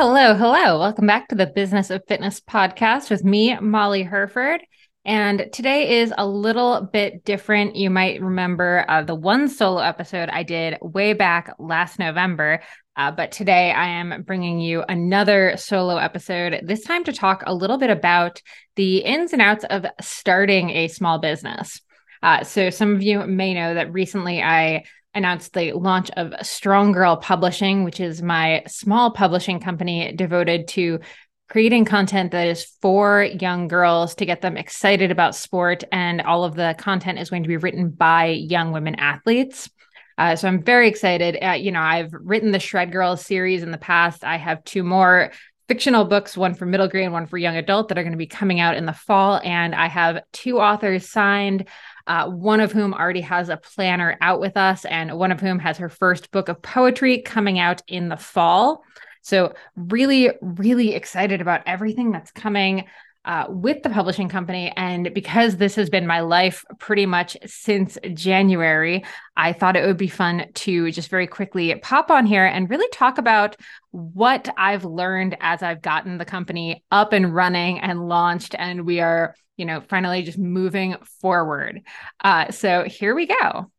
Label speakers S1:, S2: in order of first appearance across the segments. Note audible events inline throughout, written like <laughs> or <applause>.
S1: Hello, hello. Welcome back to the Business of Fitness podcast with me, Molly Hurford. And today is a little bit different. You might remember uh, the one solo episode I did way back last November. Uh, but today I am bringing you another solo episode, this time to talk a little bit about the ins and outs of starting a small business. Uh, so, some of you may know that recently I announced the launch of Strong Girl Publishing, which is my small publishing company devoted to creating content that is for young girls to get them excited about sport. And all of the content is going to be written by young women athletes. Uh, so I'm very excited. Uh, you know, I've written the Shred Girls series in the past. I have two more fictional books, one for middle grade, and one for young adult, that are going to be coming out in the fall. And I have two authors signed uh, one of whom already has a planner out with us, and one of whom has her first book of poetry coming out in the fall. So, really, really excited about everything that's coming uh, with the publishing company. And because this has been my life pretty much since January, I thought it would be fun to just very quickly pop on here and really talk about what I've learned as I've gotten the company up and running and launched. And we are, you know, finally just moving forward. Uh, so here we go.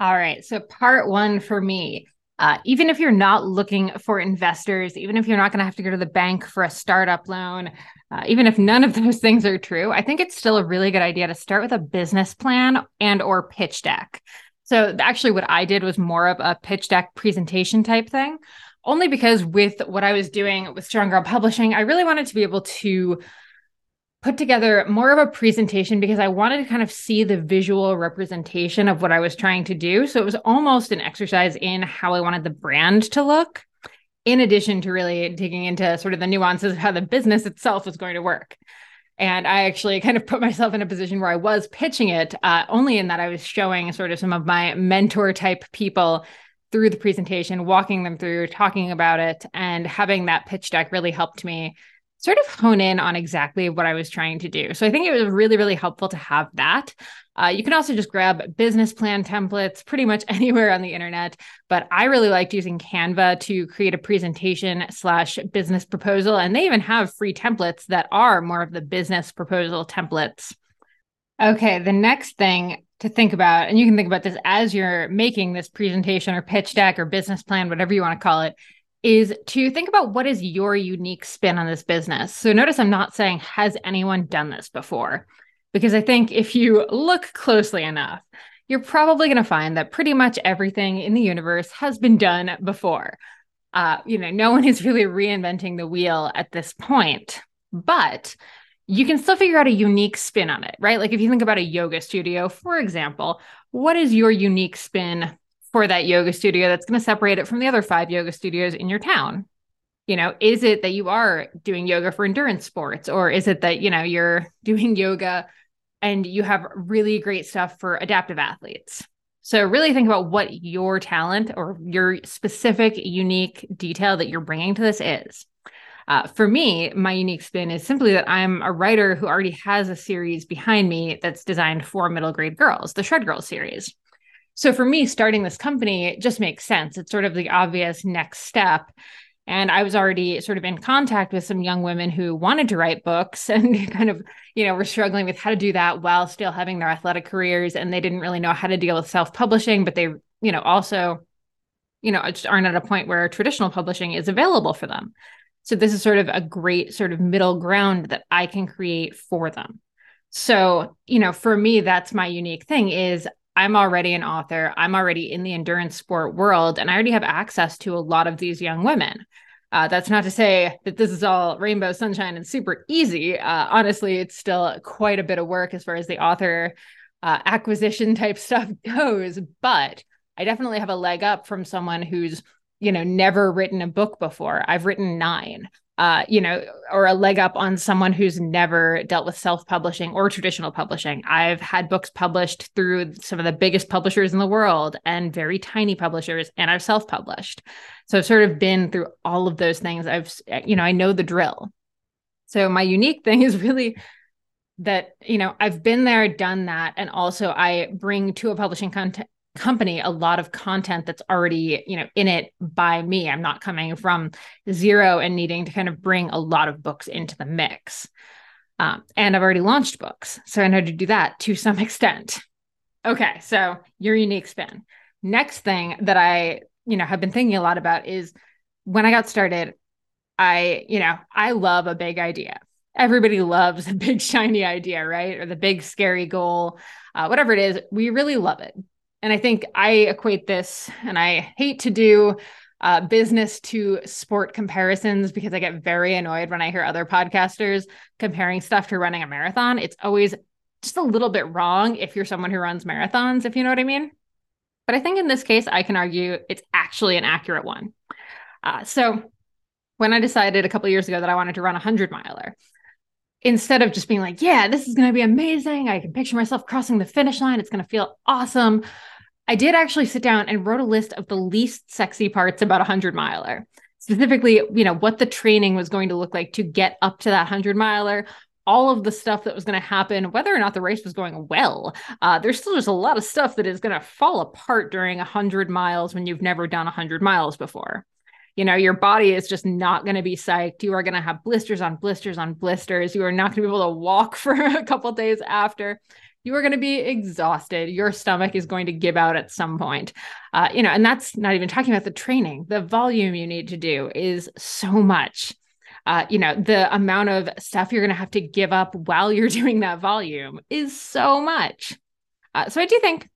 S1: All right. So, part one for me uh, even if you're not looking for investors, even if you're not going to have to go to the bank for a startup loan, uh, even if none of <laughs> those things are true, I think it's still a really good idea to start with a business plan and or pitch deck. So actually, what I did was more of a pitch deck presentation type thing, only because with what I was doing with Strong Girl Publishing, I really wanted to be able to put together more of a presentation because I wanted to kind of see the visual representation of what I was trying to do. So it was almost an exercise in how I wanted the brand to look, in addition to really digging into sort of the nuances of how the business itself was going to work. And I actually kind of put myself in a position where I was pitching it, uh, only in that I was showing sort of some of my mentor type people through the presentation, walking them through, talking about it, and having that pitch deck really helped me sort of hone in on exactly what I was trying to do. So I think it was really, really helpful to have that. Uh, you can also just grab business plan templates pretty much <laughs> anywhere on the internet. But I really liked using Canva to create a presentation slash business proposal. And they even have free templates that are more of the business proposal templates. Okay, the next thing to think about, and you can think about this as you're making this presentation or pitch deck or business plan, whatever you want to call it, is to think about what is your unique spin on this business. So notice I'm not saying, has anyone done this before? Because I think if you look closely enough, you're probably going to find that pretty much everything in the universe has been done before. Uh, you know, no one is really reinventing the wheel at this point, but you can still figure out a unique spin on it, right? Like if you think about a yoga studio, for example, what is your unique spin for that yoga studio that's going to separate it from the other five yoga studios in your town? You know, is it that you are doing yoga for endurance sports or is it that, you know, you're <laughs> doing yoga and you have really great stuff for adaptive athletes? So really think about what your talent or your specific unique detail that you're bringing to this is. Uh, for me, my unique spin is simply that I'm a writer who already has a series behind me that's designed for middle grade girls, the Shred Girls series. So for me, starting this company it just makes sense. It's sort of the obvious next step. And I was already sort of in contact with some young women who wanted to write books <laughs> and kind of, you know, were struggling with how to do that while still having their athletic careers. And they didn't really know how to deal with self publishing, but they, you know, also, you know, just aren't at a point where traditional publishing is available for them. So this is sort of a great sort of middle ground that I can create for them. So, you know, for me, that's my unique thing is I'm already an author. I'm already in the endurance sport world, and I already have access to a lot of these young women. Uh, that's not to say that this is all rainbow sunshine and super easy. Uh, honestly, it's still quite a bit of work as far as the author uh, acquisition type <laughs> stuff goes. But I definitely have a leg up from someone who's, you know, never written a book before. I've written nine uh, you know, or a leg up on someone who's never dealt with self publishing or traditional publishing. I've had books published through some of the biggest publishers in the world and very tiny publishers, and I've self published. So I've sort of been through all of those things. I've, you know, I know the drill. So my unique <laughs> thing is really that, you know, I've been there, done that. And also I bring to a publishing content company a lot of content that's already you know in it by me. I'm not coming from zero and needing to kind of bring a lot of books into the mix. Um, and i've already launched books so i know to do that to some <laughs> extent. Okay so your unique spin. Next thing that i you know have been thinking a lot about is when i got started i you know i love a big idea. Everybody <laughs> loves a big shiny idea right? Or the big scary goal uh, whatever it is we really love it and I think I equate this, and I hate to do uh, business to sport comparisons because I get very annoyed when I hear other podcasters comparing stuff to running a marathon. It's always just a little bit wrong if you're someone who runs marathons, if you know what I mean. But I think in this case, I can argue it's actually an accurate one. Uh, so when I decided a couple years ago that I wanted to run a 100 miler, instead of just being like, yeah, this is going to be amazing. I can picture myself crossing the finish line. It's going to feel awesome. I did actually sit down and wrote a list of the least sexy parts about a 100 miler. Specifically, you know, what the training was going to look like to get up to that 100 miler, all of the stuff that was going to happen, whether or not the race was going well. Uh, there's still just a lot of stuff that is going to fall apart during 100 miles when you've never done 100 miles before you know, your body is just not going to be psyched. You are going to have blisters on blisters on blisters. You are not going to be able to walk <laughs> for a couple days after. You are going to be exhausted. Your stomach is going to give out at some point. Uh, you know, and that's not even talking about the training. The volume you need to do is so much. Uh, you know, the amount of stuff you're going to have to give up while you're <laughs> doing that volume is so much. Uh, so I do think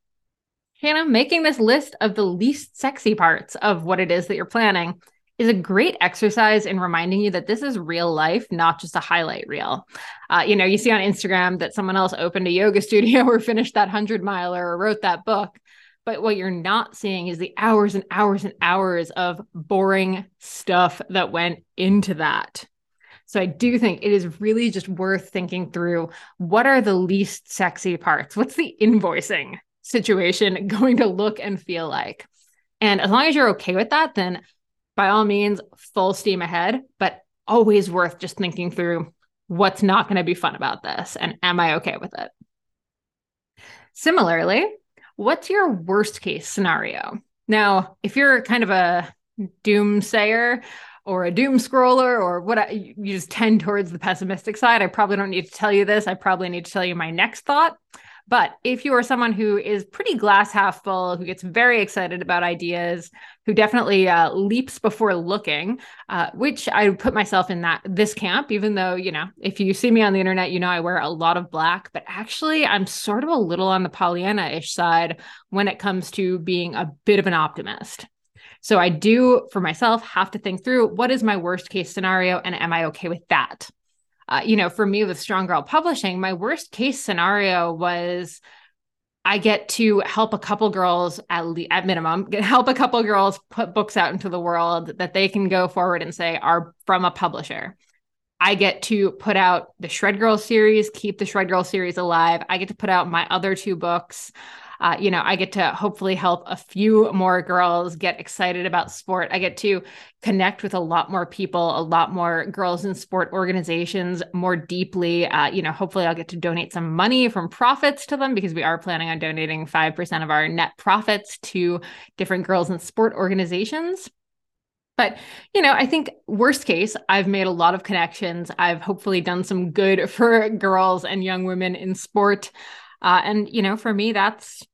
S1: Hannah, making this list of the least sexy parts of what it is that you're planning is a great exercise in reminding you that this is real life, not just a highlight reel. Uh, you know, you see on Instagram that someone else opened a yoga <laughs> studio or finished that 100 miler or wrote that book. But what you're not seeing is the hours and hours and hours of boring stuff that went into that. So I do think it is really just worth thinking through what are the least sexy parts? What's the invoicing situation <laughs> going to look and feel like? And as long as you're okay with that, then by all means, full steam ahead, but always worth just thinking through what's not going to be fun about this and am I okay with it? Similarly, what's your worst case scenario? Now, if you're kind of a doomsayer or a doom scroller or what you just tend towards the pessimistic side, I probably don't need to tell you this. I probably need to tell you my next thought. But if you are someone who is pretty glass half full, who gets very excited about ideas, who definitely uh, leaps before looking, uh, which I put myself in that this camp, even though, you know, if you see me on the internet, you know, I wear a lot of black, but actually I'm sort of a little on the Pollyanna ish side when it comes to being a bit of an optimist. So I do for myself have to think through what is my worst case scenario and am I okay with that? Uh, you know, for me with Strong Girl Publishing, my worst case scenario was I get to help a couple girls at le- at minimum get, <laughs> help a couple girls put books out into the world that they can go forward and say are from a publisher. I get to put out the Shred Girl series, keep the Shred Girl series alive. I get to put out my other two books uh, you know, I get to hopefully help a few more girls get excited about sport. I get to connect with a lot more people, a lot more girls in sport organizations more deeply. Uh, you know, hopefully I'll get to donate some money from profits to them because we are planning on donating 5% of our net profits to different girls in sport organizations. But, you know, I think worst case, I've made a lot of connections. I've hopefully done some good <laughs> for girls and young women in sport. Uh, and, you know, for me, that's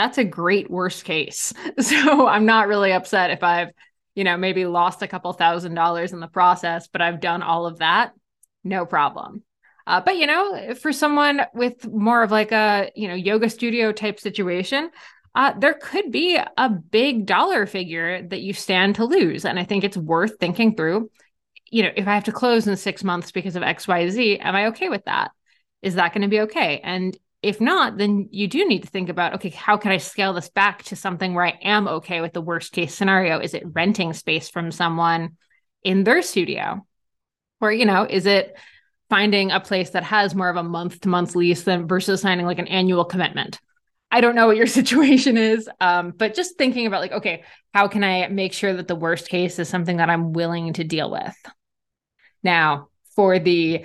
S1: that's a great worst case. <laughs> So I'm not really upset if I've, you know, maybe lost a couple thousand dollars in the process, but I've done all of that. No problem. Uh, but you know, for someone with more of like a you know yoga studio type situation, uh, there could be a big dollar figure that you stand to lose, and I think it's worth thinking through. You know, if I have to close in six months because of X, Y, Z, am I okay with that? Is that going to be okay? And if not, then you do need to think about okay, how can I scale this back to something where I am okay with the worst case scenario? Is it renting space from someone in their studio? Or, you know, is it finding a place that has more of a month to month lease than versus signing like an annual commitment? I don't know what your <laughs> situation is, um, but just thinking about like, okay, how can I make sure that the worst case is something that I'm willing to deal with? Now, for the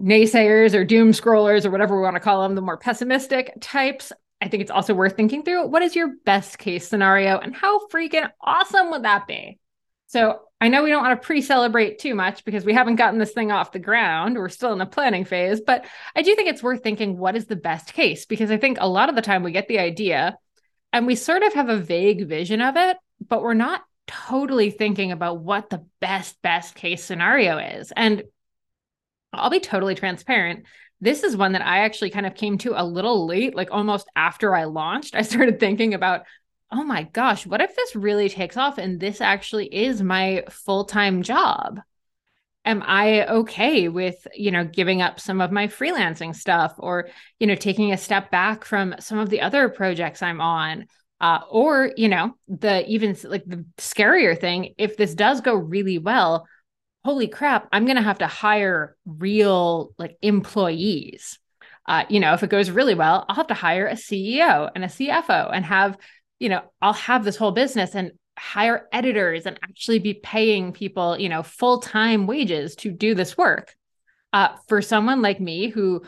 S1: naysayers or doom scrollers or whatever we want to call them, the more pessimistic types, I think it's also worth thinking through what is your best case scenario and how freaking awesome would that be? So I know we don't want to pre celebrate too much because we haven't gotten this thing off the ground. We're still in the planning phase, but I do think it's worth thinking what is the best case because I think a lot of the time we get the idea and we sort of have a vague vision of it, but we're not totally thinking about what the best, best case scenario is. And I'll be totally transparent. This is one that I actually kind of came to a little late, like almost after I launched. I <laughs> started thinking about, oh my gosh, what if this really takes off and this actually is my full time job? Am I okay with, you know, giving up some of my freelancing stuff or, you know, taking a step back from some of the other projects I'm on? Uh, or, you know, the even like the scarier thing, if this does go really well, holy crap, I'm going to have to hire real like employees. Uh, you know, if it goes really well, I'll have to hire a CEO and a CFO and have, you know, I'll have this whole business and hire editors and actually be paying people, you know, full time wages to do this work. Uh, for someone like me who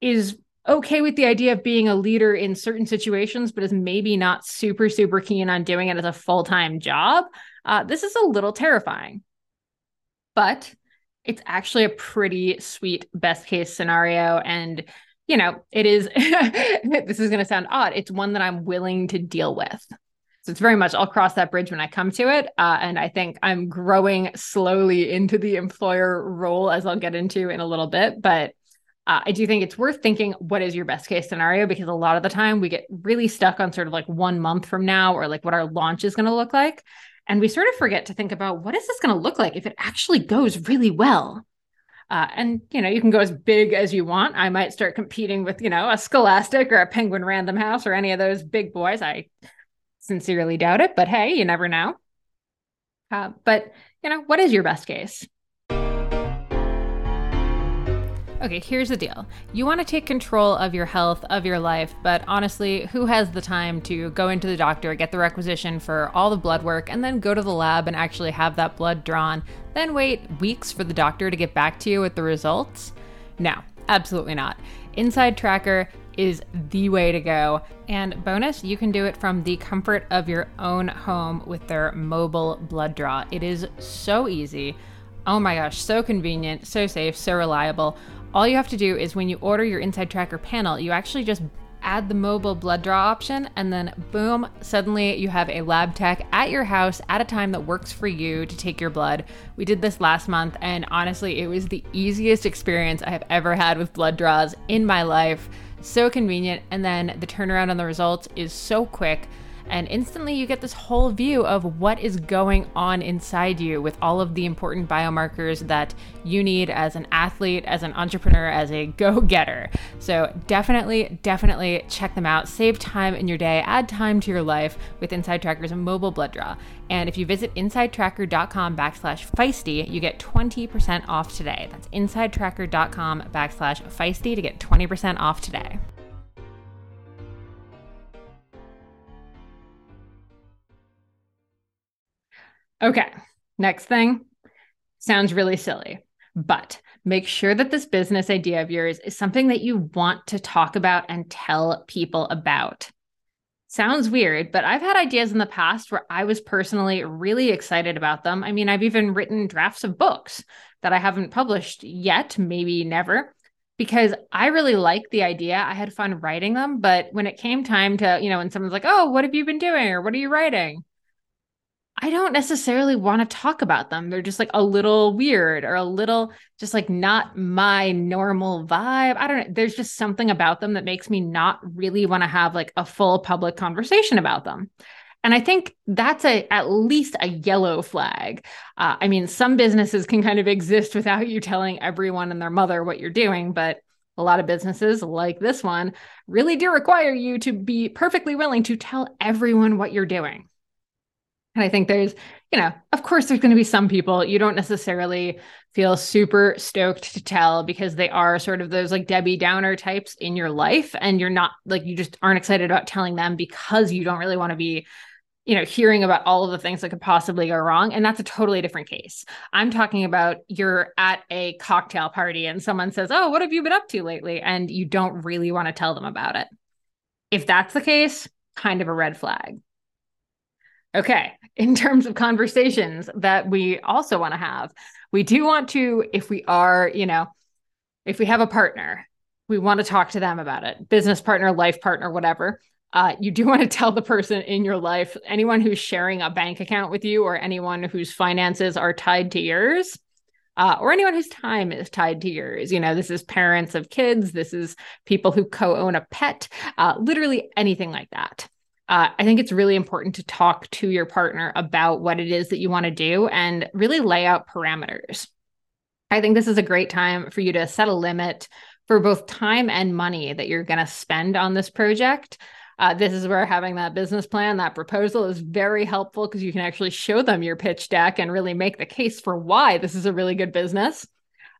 S1: is okay with the idea of being a leader in certain situations, but is maybe not super, super keen on doing it as a full time job, uh, this is a little terrifying. But it's actually a pretty sweet best case scenario. And, you know, it is, <laughs> this is going to sound odd. It's one that I'm willing to deal with. So it's very much, I'll cross that bridge when I come to it. Uh, and I think I'm growing slowly into the employer role, as I'll get into in a little bit. But uh, I do think it's worth thinking what is your best case scenario because a lot of the time we get really stuck on sort of like one month from now or like what our launch is going to look like. And we sort of forget to think about what is this going to look like if it actually goes really well. Uh, and you know you can go as big as you want. I might start competing with you know a Scholastic or a Penguin Random House or any of those big boys. I sincerely doubt it, but hey, you never know. Uh, but you know what is your best case? Okay, here's the deal. You want to take control of your health, of your life, but honestly, who has the time to go into the doctor, get the requisition for all the blood work, and then go to the lab and actually have that blood drawn, then wait weeks for the doctor to get back to you with the results? No, absolutely not. InsideTracker is the way to go. And bonus, you can do it from the comfort of your own home with their mobile blood draw. It is so easy. Oh my gosh, so convenient, so safe, so reliable. All you have to do is when you order your InsideTracker panel, you actually just add the mobile blood draw option, and then boom, suddenly you have a lab tech at your house at a time that works for you to take your blood. We did this last month, and honestly, it was the easiest experience I have ever had with blood draws in my life. So convenient, and then the turnaround on the results is so quick and instantly you get this whole view of what is going on inside you with all of the important biomarkers that you need as an athlete, as an entrepreneur, as a <laughs> go getter. So definitely, definitely check them out. Save time in your day, add time to your life with InsideTracker's mobile blood draw. And if you visit insidetracker.com backslash feisty, you get 20% off today. That's insidetracker.com backslash feisty to get 20% off today. Okay, next thing sounds really silly, but make sure that this business idea of yours is something that you want to talk about and tell people about. Sounds weird, but I've had ideas in the past where I was personally really excited about them. I mean, I've even written drafts of books that I haven't published yet, maybe never, because I really liked the idea. I had fun writing them, but when it came time to, you know, when someone's like, "Oh, what have you been doing?" or "What are you writing?" I don't necessarily want to talk about them. They're just like a little weird or a little just like not my normal vibe. I don't know. There's just something about them that makes me not really want to have like a full public conversation about them. And I think that's a at least a yellow flag. Uh, I mean, some businesses can kind of exist without you telling everyone and their mother what you're doing, but a lot of businesses like this one really do require you to be perfectly willing to tell everyone what you're doing. And I think there's, you know, of course, there's going to be some people you don't necessarily feel super stoked to tell because they are sort of those like Debbie Downer types in your life. And you're not like, you just aren't excited about telling them because you don't really want to be, you know, hearing about all of the things that could possibly go wrong. And that's a totally different case. I'm talking about you're at a cocktail party and someone says, Oh, what have you been up to lately? And you don't really want to tell them about it. If that's the case, kind of a red flag. Okay, in terms of conversations that we also want to have, we do want to, if we are, you know, if we have a partner, we want to talk to them about it business partner, life partner, whatever. Uh, you do <laughs> want to tell the person in your life, anyone who's sharing a bank account with you, or anyone whose finances are tied to yours, uh, or anyone whose time is tied to yours. You know, this is parents of kids, this is people who co own a pet, uh, literally anything like that. Uh, I think it's really important to talk to your partner about what it is that you want to do and really lay out parameters. I think this is a great time for you to set a limit for both time and money that you're going to spend on this project. Uh, this is where having that business plan, that proposal is very helpful because you can actually show them your pitch deck and really make the case for why this is a really good business.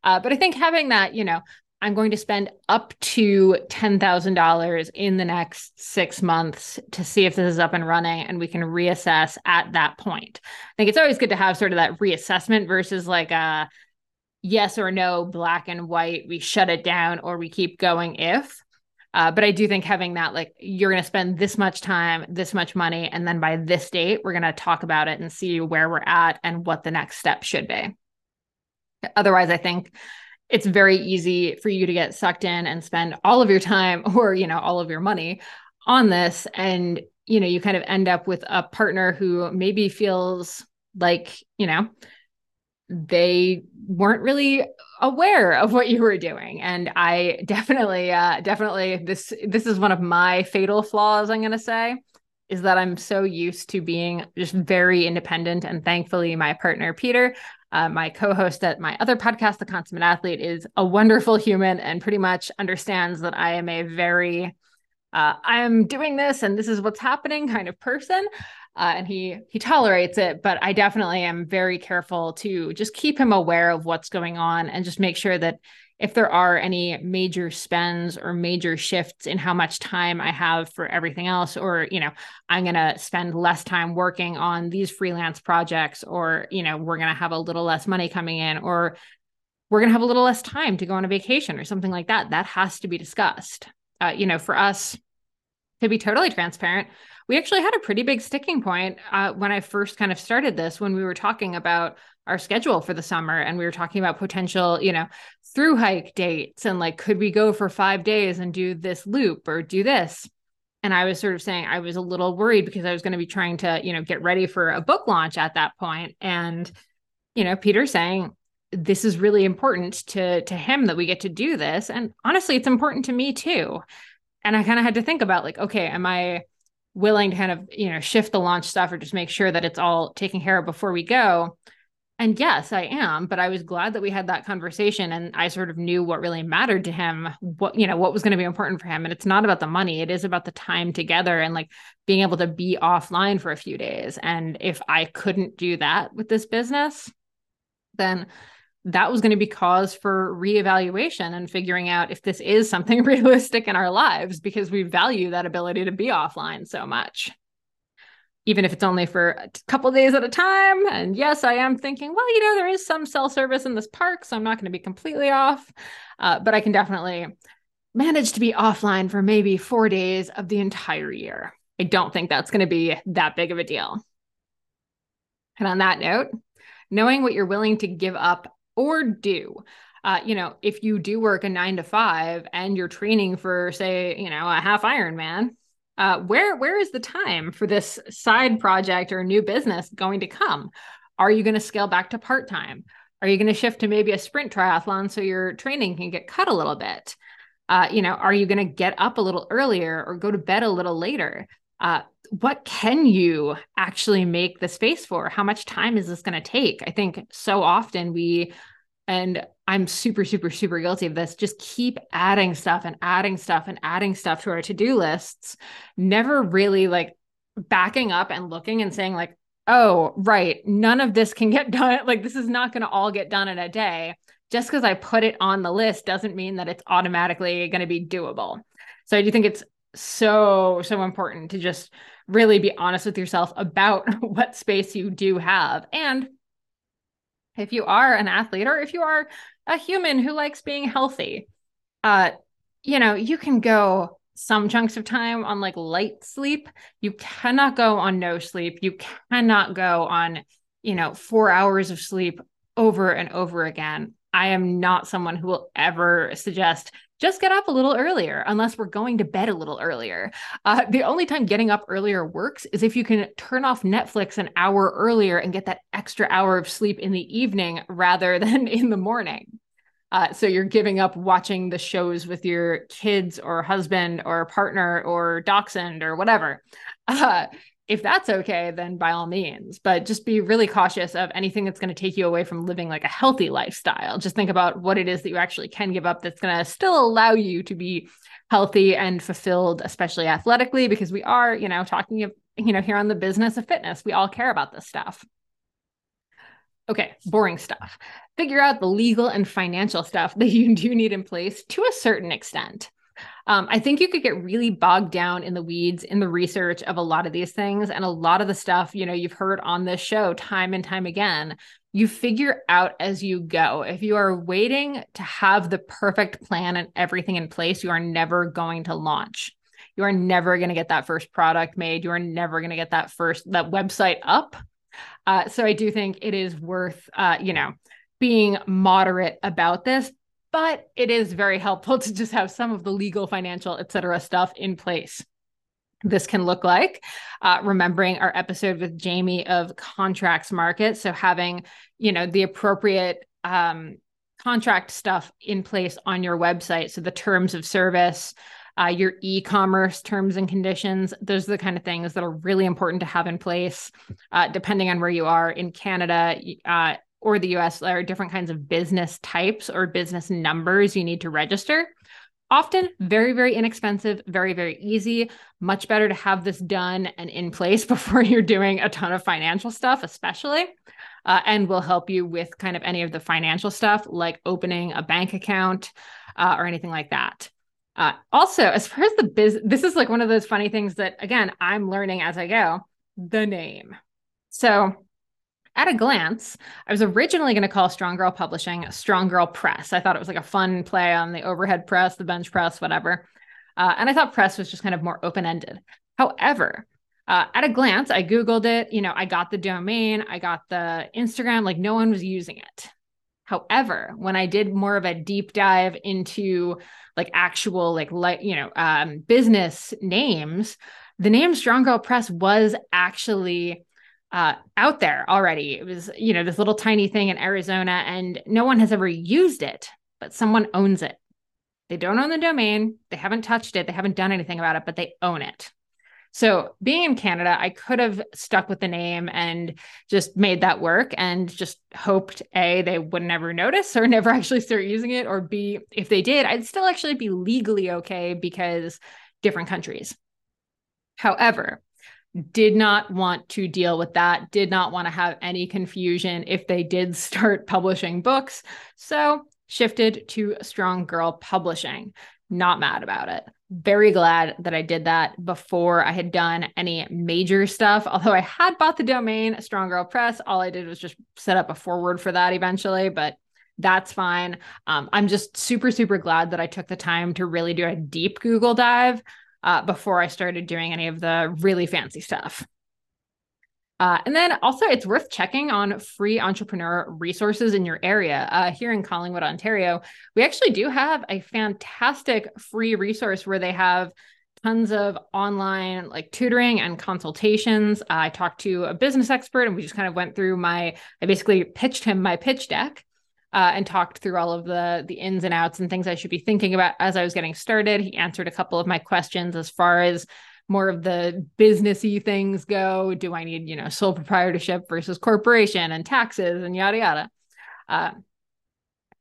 S1: Uh, but I think having that, you know, I'm going to spend up to $10,000 in the next six months to see if this is up and running and we can reassess at that point. I think it's always good to have sort of that reassessment versus like a yes or no, black and white, we shut it down or we keep going if. Uh, but I do think having that, like, you're going to spend this much time, this much money, and then by this date, we're going to talk about it and see where we're at and what the next step should be. Otherwise, I think it's very easy for you to get sucked in and spend all of your time <laughs> or, you know, all of your money on this. And, you know, you kind of end up with a partner who maybe feels like, you know, they weren't really aware of what you were doing and i definitely uh definitely this this is one of my fatal flaws i'm going to say is that i'm so used to being just very independent and thankfully my partner peter uh, my co-host at my other podcast the consummate athlete is a wonderful human and pretty much understands that i am a very uh, i'm doing this and this is what's happening kind of person. Uh, and he he tolerates it but i definitely am very careful to just keep him aware of what's going on and just make sure that if there are any major spends or major shifts in how much time i have for everything else or you know i'm going to spend less time working on these freelance projects or you know we're going to have a little less money coming in or we're going to have a little less time to go on a vacation or something like that that has to be discussed. Uh, you know for us to be totally transparent we actually had a pretty big sticking point uh, when I first kind of started this, when we were talking about our schedule for the summer and we were talking about potential, you know, through hike dates and like, could we go for five days and do this loop or do this? And I was sort of saying I was a little worried because I was going to be trying to, you know, get ready for a book launch at that point. And, you know, Peter saying, this is really important to to him that we get to do this and honestly it's important to me too and i kind of had to think about like okay am i willing to kind of you know shift the launch stuff or just make sure that it's all taken care of before we go and yes i am but i was glad that we had that conversation and i sort of knew what really mattered to him what you know what was going to be important for him. And it's not about the money it is about the time together and like being able to be offline for a few days. And if i couldn't do that with this business then that was going to be cause for reevaluation and figuring out if this is something <laughs> realistic in our lives because we value that ability to be offline so much even if it's only for a couple days at a time. And yes i am thinking well you know there is some cell service in this park so i'm not going to be completely off. Uh, but i can definitely manage to be offline for maybe four days of the entire year. I don't think that's going to be that big of a deal. And on that note knowing what you're willing to give up or do. Uh, you know, if you do work a nine to five and you're training for, say, you know, a half Ironman, uh, where where is the time for this side project or new business going to come? Are you going to scale back to part time? Are you going to shift to maybe a sprint triathlon so your training can get cut a little bit? Uh, you know, are you going to get up a little earlier or go to bed a little later? Uh, what can you actually make the space for? How much time is this going to take? I think so often we, and I'm super, super, super guilty of this, just keep adding stuff and adding stuff and adding stuff to our to do lists, never really like backing up and looking and saying, like, oh, right, none of this can get <laughs> done. Like, this is not going to all get done in a day. Just because I put it on the list doesn't mean that it's automatically going to be doable. So I do think it's so, so important to just really be honest with yourself about <laughs> what space you do have. And if you are an athlete or if you are a human who likes being healthy, uh, you know, you can go some chunks of time on like light sleep. You cannot go on no sleep. You cannot go on, you know, four hours of sleep over and over again. I am not someone who will ever suggest just get up a little earlier unless we're going to bed a little earlier. Uh, the only time getting up earlier works is if you can turn off Netflix an hour earlier and get that extra hour of sleep in the evening <laughs> rather than in the morning. Uh, so you're giving up watching the shows with your kids or husband or partner or dachshund or whatever. Uh, if that's okay, then by all means, but just be really cautious of anything that's going to take you away from living like a healthy lifestyle. Just think about what it is that you actually can give up that's going to still allow you to be healthy and fulfilled, especially athletically, because we are, you know, talking, you know, here on the business of fitness, we all care about this stuff. Okay, boring stuff. Figure out the legal and financial stuff <laughs> that you do need in place to a certain extent. Um, I think you could get really bogged down in the weeds in the research of a lot of these things. And a lot of the stuff, you know, you've heard on this show time and time again, you figure out as you go. If you are waiting to have the perfect plan and everything in place, you are never going to launch. You are never going to get that first product made. You are never going to get that first, that website up. Uh, so I do think it is worth, uh, you know, being moderate about this, but it is very helpful to just have some of the legal, financial, et cetera stuff in place. This can look like uh, remembering our episode with Jamie of contracts market. So having, you know, the appropriate um, contract stuff in place on your website. So the terms of service, uh, your e-commerce terms and conditions those are the kind of things that are really important to have in place uh, depending on where you are in canada uh, or the US, there are different kinds of business types or business numbers you need to register. Often very, very inexpensive, very, very easy. Much better to have this done and in place <laughs> before you're doing a ton of financial stuff, especially. Uh, and will help you with kind of any of the financial stuff like opening a bank account uh, or anything like that. Uh, also, as far as the biz, this is like one of those funny things that, again, I'm learning as I go the name. So, at a glance, I was originally going to call Strong Girl Publishing Strong Girl Press. I thought it was like a fun play on the overhead press, the bench press, whatever. Uh, and I thought press was just kind of more open ended. However, uh, at a glance, I Googled it. You know, I got the domain, I got the Instagram, like no one was using it. However, when I did more of a deep dive into like actual, like, like you know, um, business names, the name Strong Girl Press was actually uh, out there already. It was, you know, this little tiny thing in Arizona, and no one has ever used it, but someone owns it. They don't own the domain, they haven't touched it, they haven't done anything about it, but they own it. So, being in Canada, I could have stuck with the name and just made that work and just hoped A, they would never notice or <laughs> never actually start using it, or B, if they did, I'd still actually be legally okay because different countries. However, did not want to deal with that, did not want to have any confusion if they did <laughs> start publishing books. So shifted to Strong Girl Publishing. Not mad about it. Very glad that I did that before I had done any major stuff. Although I had bought the domain Strong Girl Press, all I did was just set up a forward for that eventually, but that's fine. Um, I'm just super, super glad that I took the time to really do a deep Google dive uh, before I started doing any of the really fancy stuff. Uh, and then also, it's worth checking on free entrepreneur resources in your area. Uh, here in Collingwood, Ontario, we actually do have a fantastic free resource where they have tons of online like tutoring and consultations. Uh, I talked to a business expert and we just kind of went through my, I basically pitched him my pitch deck uh, and talked through all of the the ins and outs and things I should be thinking about as I was getting started. He answered a couple of my questions as far as more of the businessy things go. Do I need, you know, sole proprietorship versus corporation and taxes and yada yada. Uh,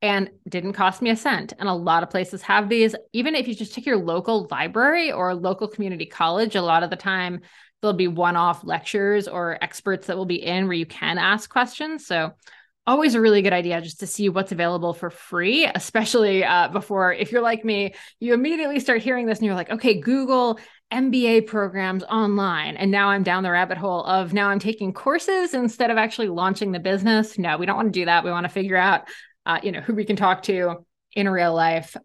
S1: and didn't cost me a cent. And a lot of places have these. Even if you just take your local library or local community college, a lot of the time there'll be one-off lectures or experts that will be in where you can ask questions. So always a really good idea just to see what's available for free, especially uh, before, if you're like me, you immediately start hearing this and you're like, okay, Google MBA programs online. And now I'm down the rabbit hole of now I'm taking courses instead of actually launching the business. No, we don't want to do that. We want to figure out, uh, you know, who we can talk to in real life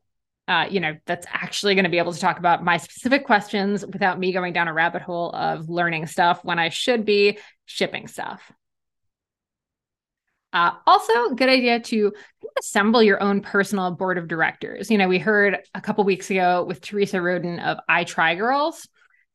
S1: uh, you know, that's actually going to be able to talk about my specific questions without me going down a rabbit hole of learning stuff when I should be shipping stuff. Uh, also, good idea to assemble your own personal board of directors. You know, we heard a couple weeks ago with Teresa Roden of iTri Girls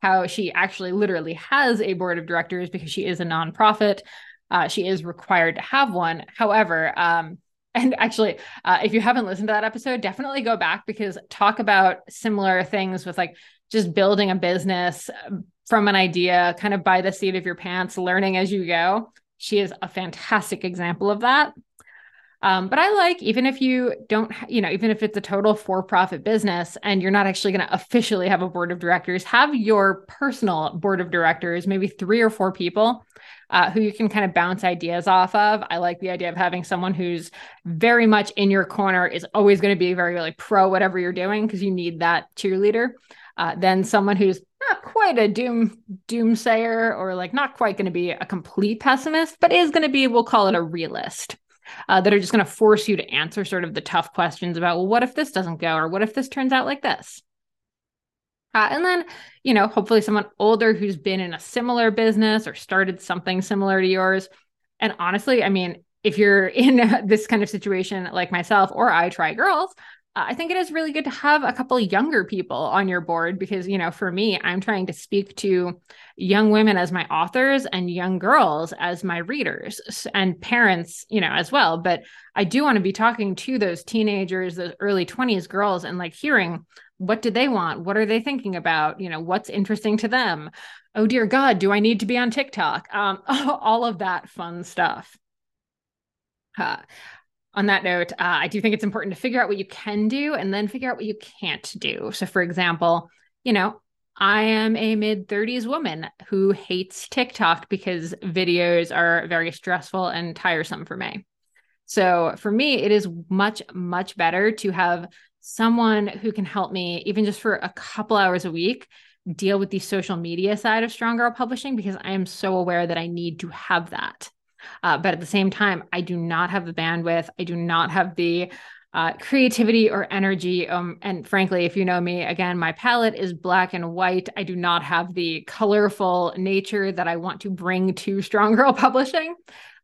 S1: how she actually literally has a board of directors because she is a nonprofit. Uh, she is required to have one. However, um, <laughs> and actually, uh, if you haven't listened to that episode, definitely go back because talk about similar things with like just building a business um, from an idea, kind of by the seat of your pants, learning as you go. She is a fantastic example of that. Um, but I like, even if you don't, you know, even if it's a total for profit business and you're not actually going to officially have a board of directors, have your personal board of directors, maybe three or four people uh, who you can kind of bounce ideas off of. I like the idea of having someone who's very much in your corner, is always going to be very like pro whatever you're doing because you need that cheerleader. Uh, then someone who's not quite a doom doomsayer or like not quite going to be a complete pessimist, but is going to be, we'll call it a realist. Uh, that are just going to force you to answer sort of the tough questions about, well, what if this doesn't go? Or what if this turns out like this? Uh, and then, you know, hopefully someone older who's been in a similar business or started something similar to yours. And honestly, I mean, if you're <laughs> in this kind of situation like myself or iTri girls, I think it is really good to have a couple of younger people on your board because, you know, for me, I'm trying to speak to young women as my authors and young girls as my readers and parents, you know, as well. But I do want to be talking to those teenagers, those early 20s girls, and like hearing what do they want? What are they thinking about? You know, what's interesting to them? Oh, dear God, do I need to be on TikTok? Um, <laughs> all of that fun stuff. Uh, on that note, uh, I do think it's important to figure out what you can do and then figure out what you can't do. So, for example, you know, I am a mid 30s woman who hates TikTok because videos are very stressful and tiresome for me. So, for me, it is much, much better to have someone who can help me, even just for a couple hours a week, deal with the social media side of Strong Girl Publishing because I am so aware that I need to have that. Uh, but at the same time, I do not have the bandwidth. I do not have the uh, creativity or energy. Um, and frankly, if you know me, again, my palette is black and white. I do not have the colorful nature that I want to bring to <laughs> Strong Girl Publishing.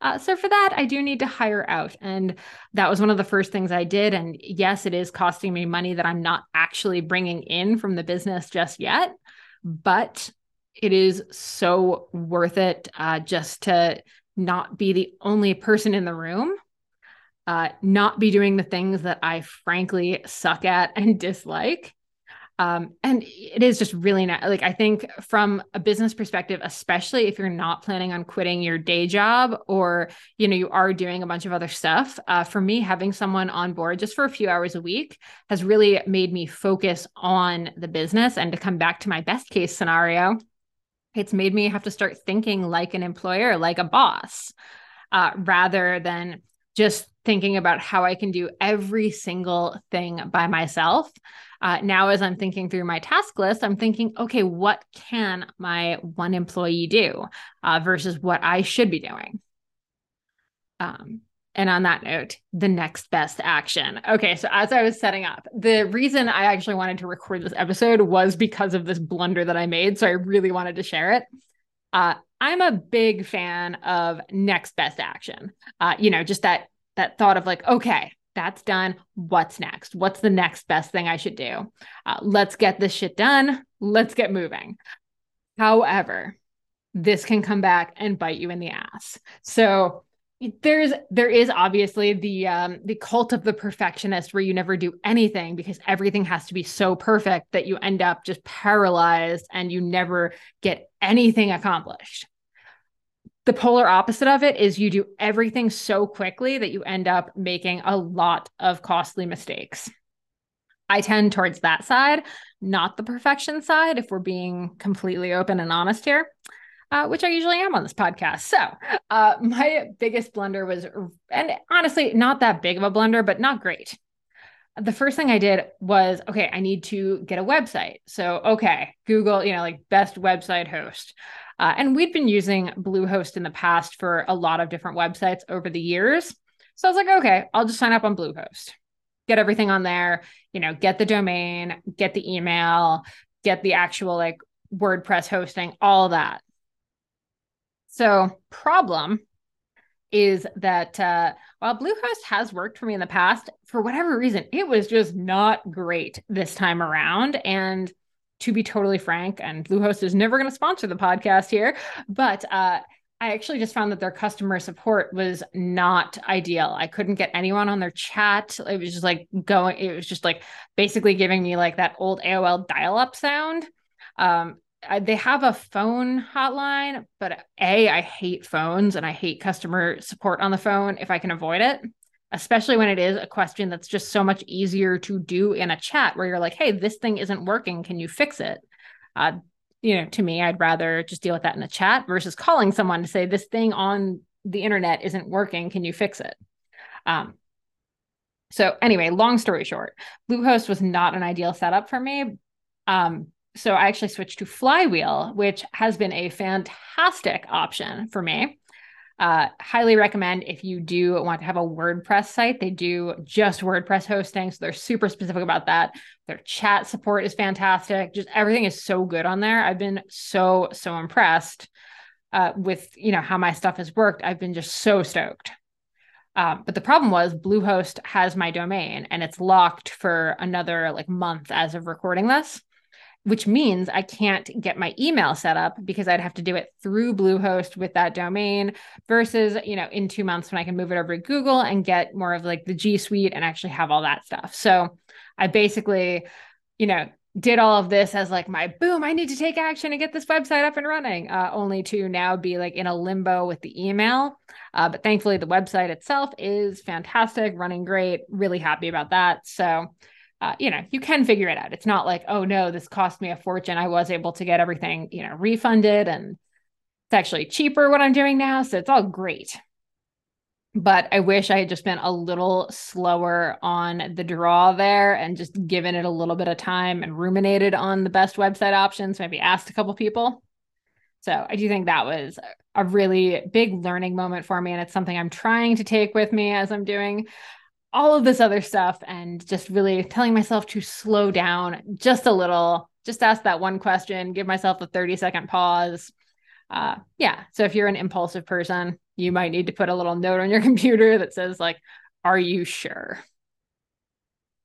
S1: Uh, so for that, I do need to hire out. And that was one of the first things I did. And yes, it is costing me money that I'm not actually bringing in from the business just yet, but it is so worth it uh, just to not be the only person in the room, uh, not be doing the things that I frankly suck at and <laughs> dislike. Um, and it is just really not like I think from a business perspective, especially if you're not planning on quitting your day job or you know you are doing a bunch of other stuff. Uh, for me, having someone on board just for a few hours a week has really made me focus on the business and to come back to my best case scenario it's made me have to start thinking like an employer, like a boss, uh, rather than just thinking about how I can do every single thing by myself. Uh, now, as I'm thinking through my task list, I'm thinking, okay, what can my one employee do uh, versus what I should be doing? Um, and on that note, the next best action. Okay, so as I was setting up, the reason I actually wanted to record this episode was because of this blunder that I made. So I really wanted to share it. Uh, I'm a big fan of next best action. Uh, you know, just that that thought of like, okay, that's done. What's next? What's the next best thing I should do? Uh, let's get this shit done. Let's get moving. However, this can come back and bite you in the ass. So there's there is obviously the um the cult of the perfectionist where you never do anything because everything has to be so perfect that you end up just paralyzed and you never get anything accomplished. The polar opposite of it is you do everything so quickly that you end up making a lot of costly mistakes. I tend towards that side not the perfection side if we're being completely open and honest here uh, which I usually am on this podcast. So, uh, my biggest blunder was, and honestly, not that big of a blunder, but not great. The first thing I did was, okay, I need to get a website. So, okay, Google, you know, like best website host. Uh, and we'd been using Bluehost in the past for a lot of different websites over the years. So I was like, okay, I'll just sign up on Bluehost. get everything on there, you know, get the domain, get the email, get the actual like WordPress hosting, all that. So, problem is that uh, while Bluehost has worked for me in the past, for whatever reason, it was just not great this time around. And to be totally frank, and Bluehost is never going to sponsor the podcast here, but uh, I actually just found that their customer support was not ideal. I couldn't get anyone on their chat. It was just like going, it was just like basically giving me like that old AOL dial up sound. Um, they have a phone hotline, but A, I hate phones and I hate customer support on the phone if I can avoid it, especially when it is a question that's just so much easier to do in a chat where you're like, hey, this thing isn't working. Can you fix it? Uh, you know, to me, I'd rather just deal with that in a chat versus calling someone to say this thing on the internet isn't working. Can you fix it? Um, so anyway, long story short, Bluehost was not an ideal setup for me. Um, so I actually switched to Flywheel, which has been a fantastic option for me. Uh, highly recommend if you do want to have a WordPress site. They do just WordPress hosting, so they're super specific about that. Their chat support is fantastic. Just everything is so good on there. I've been so so impressed uh, with you know how my stuff has worked. I've been just so stoked. Um, but the problem was Bluehost has my domain and it's locked for another like month as of recording this which means I can't get my email set up because I'd have to do it through Bluehost with that domain versus, you know, in two months when I can move it over to Google and get more of like the G Suite and actually have all that stuff. So I basically, you know, did all of this as like my boom, I need to take action and get this website up and running, uh, only to now be like in a limbo with the email. Uh, but thankfully, the website itself is fantastic, running great, really happy about that. So, uh, you know, you can figure it out. It's not like, oh no, this cost me a fortune. I was able to get everything, you know, refunded and it's actually cheaper what I'm doing now. So it's all great. But I wish I had just been a little slower on the draw there and just given it a little bit of time and ruminated on the best website options, maybe asked a couple people. So I do think that was a really big learning moment for me. And it's something I'm trying to take with me as I'm doing all of this other stuff and just really telling myself to slow down just a little, just ask that one question, give myself a 30 second pause. Uh, yeah. So if you're an impulsive person, you might need to put a little note on your <laughs> computer that says, like, are you sure?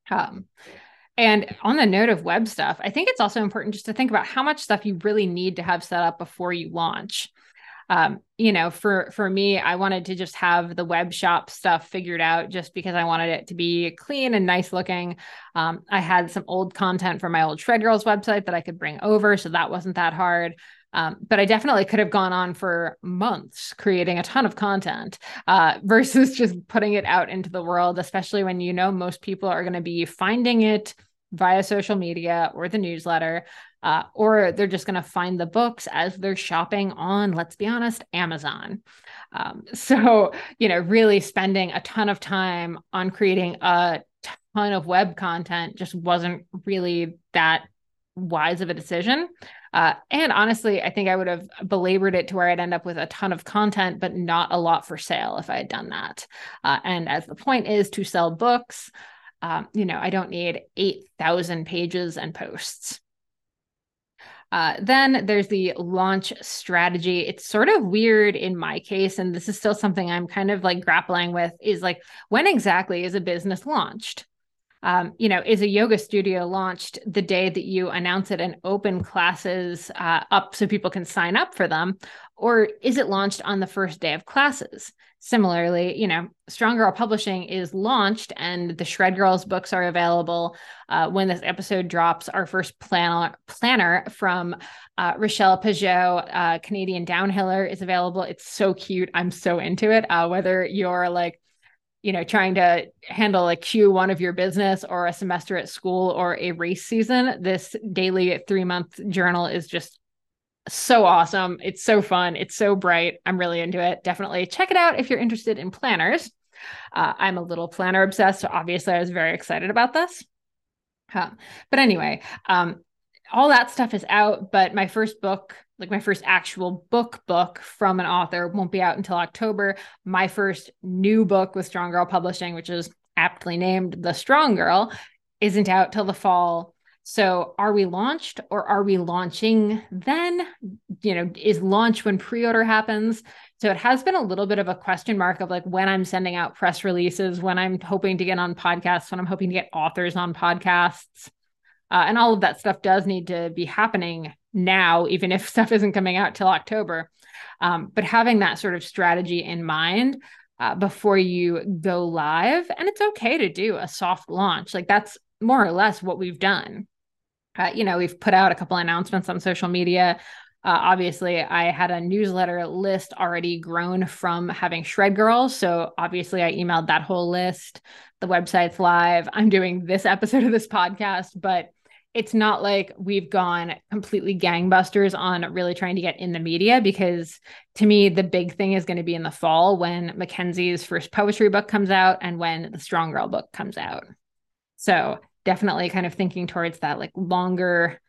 S1: Um, and on the note of web stuff, I think it's also important just to think about how much stuff you really need to have set up before you launch um, you know, for for me, I wanted to just have the web shop stuff figured out just because I wanted it to be clean and nice looking. Um, I had some old content from my old Shred Girls website that I could bring over, so that wasn't that hard. Um, but I definitely could have gone on for months creating a ton of content uh, <laughs> versus just putting it out into the world, especially when you know most people are going to be finding it via social media or the newsletter uh, or they're just going to find the books as they're shopping on, let's be honest, Amazon. Um, <laughs> so, you know, really spending a ton of time on creating a ton of web content just wasn't really that wise of a decision. Uh, and honestly, I think I would have belabored it to where I'd end up with a ton of content, but not a lot for sale if I had done that. Uh, and as the point is to sell books, um, you know, I don't need 8,000 pages and posts. Uh, then there's the launch strategy. It's sort of weird in my case, and this is still something I'm kind of like grappling with is like, when exactly is a business launched? Um, you know, is a yoga studio launched the day that you announce it and open classes uh, up so people can sign up for them? Or is it launched on the first day of classes? Similarly, you know, Strong Girl Publishing is launched and the Shred Girls books are available. Uh, when this episode drops, our first planner, planner from uh, Rochelle Peugeot, uh, Canadian Downhiller, is available. It's so cute. I'm so into it. Uh, whether you're like, you know, trying to handle a Q1 of your business or a semester at school or a race season, this daily three month journal is just so awesome. It's so fun. It's so bright. I'm really into it. Definitely check it out if you're interested in planners. Uh, I'm a little planner obsessed. So obviously, I was very excited about this. Um, but anyway, um, all that stuff is out. But my first book, like my first actual book book from an author, won't be out until October. My first new book with Strong Girl Publishing, which is aptly named The Strong Girl, isn't out till the fall. So are we launched or are we launching then? You know, is launch when pre order happens? So it has been a little bit of a question mark of like when I'm sending out press releases, when I'm hoping to get on podcasts, when I'm hoping to get authors on podcasts. Uh, and all of that stuff does need to be happening now, even if <laughs> stuff isn't coming out till October. Um, but having that sort of strategy in mind uh, before you go live, and it's okay to do a soft launch. Like that's more or less what we've done. Uh, you know, we've put out a couple announcements on social media. Uh, obviously, I had a newsletter list already grown from having Shred Girls. So obviously, I emailed that whole list. The website's live. I'm doing this <laughs> episode of this podcast, but it's not like we've gone completely gangbusters on really trying to get in the media because to me the big thing is going to be in the fall when Mackenzie's first poetry book comes out and when the Strong Girl book comes out. So definitely kind of thinking towards that like longer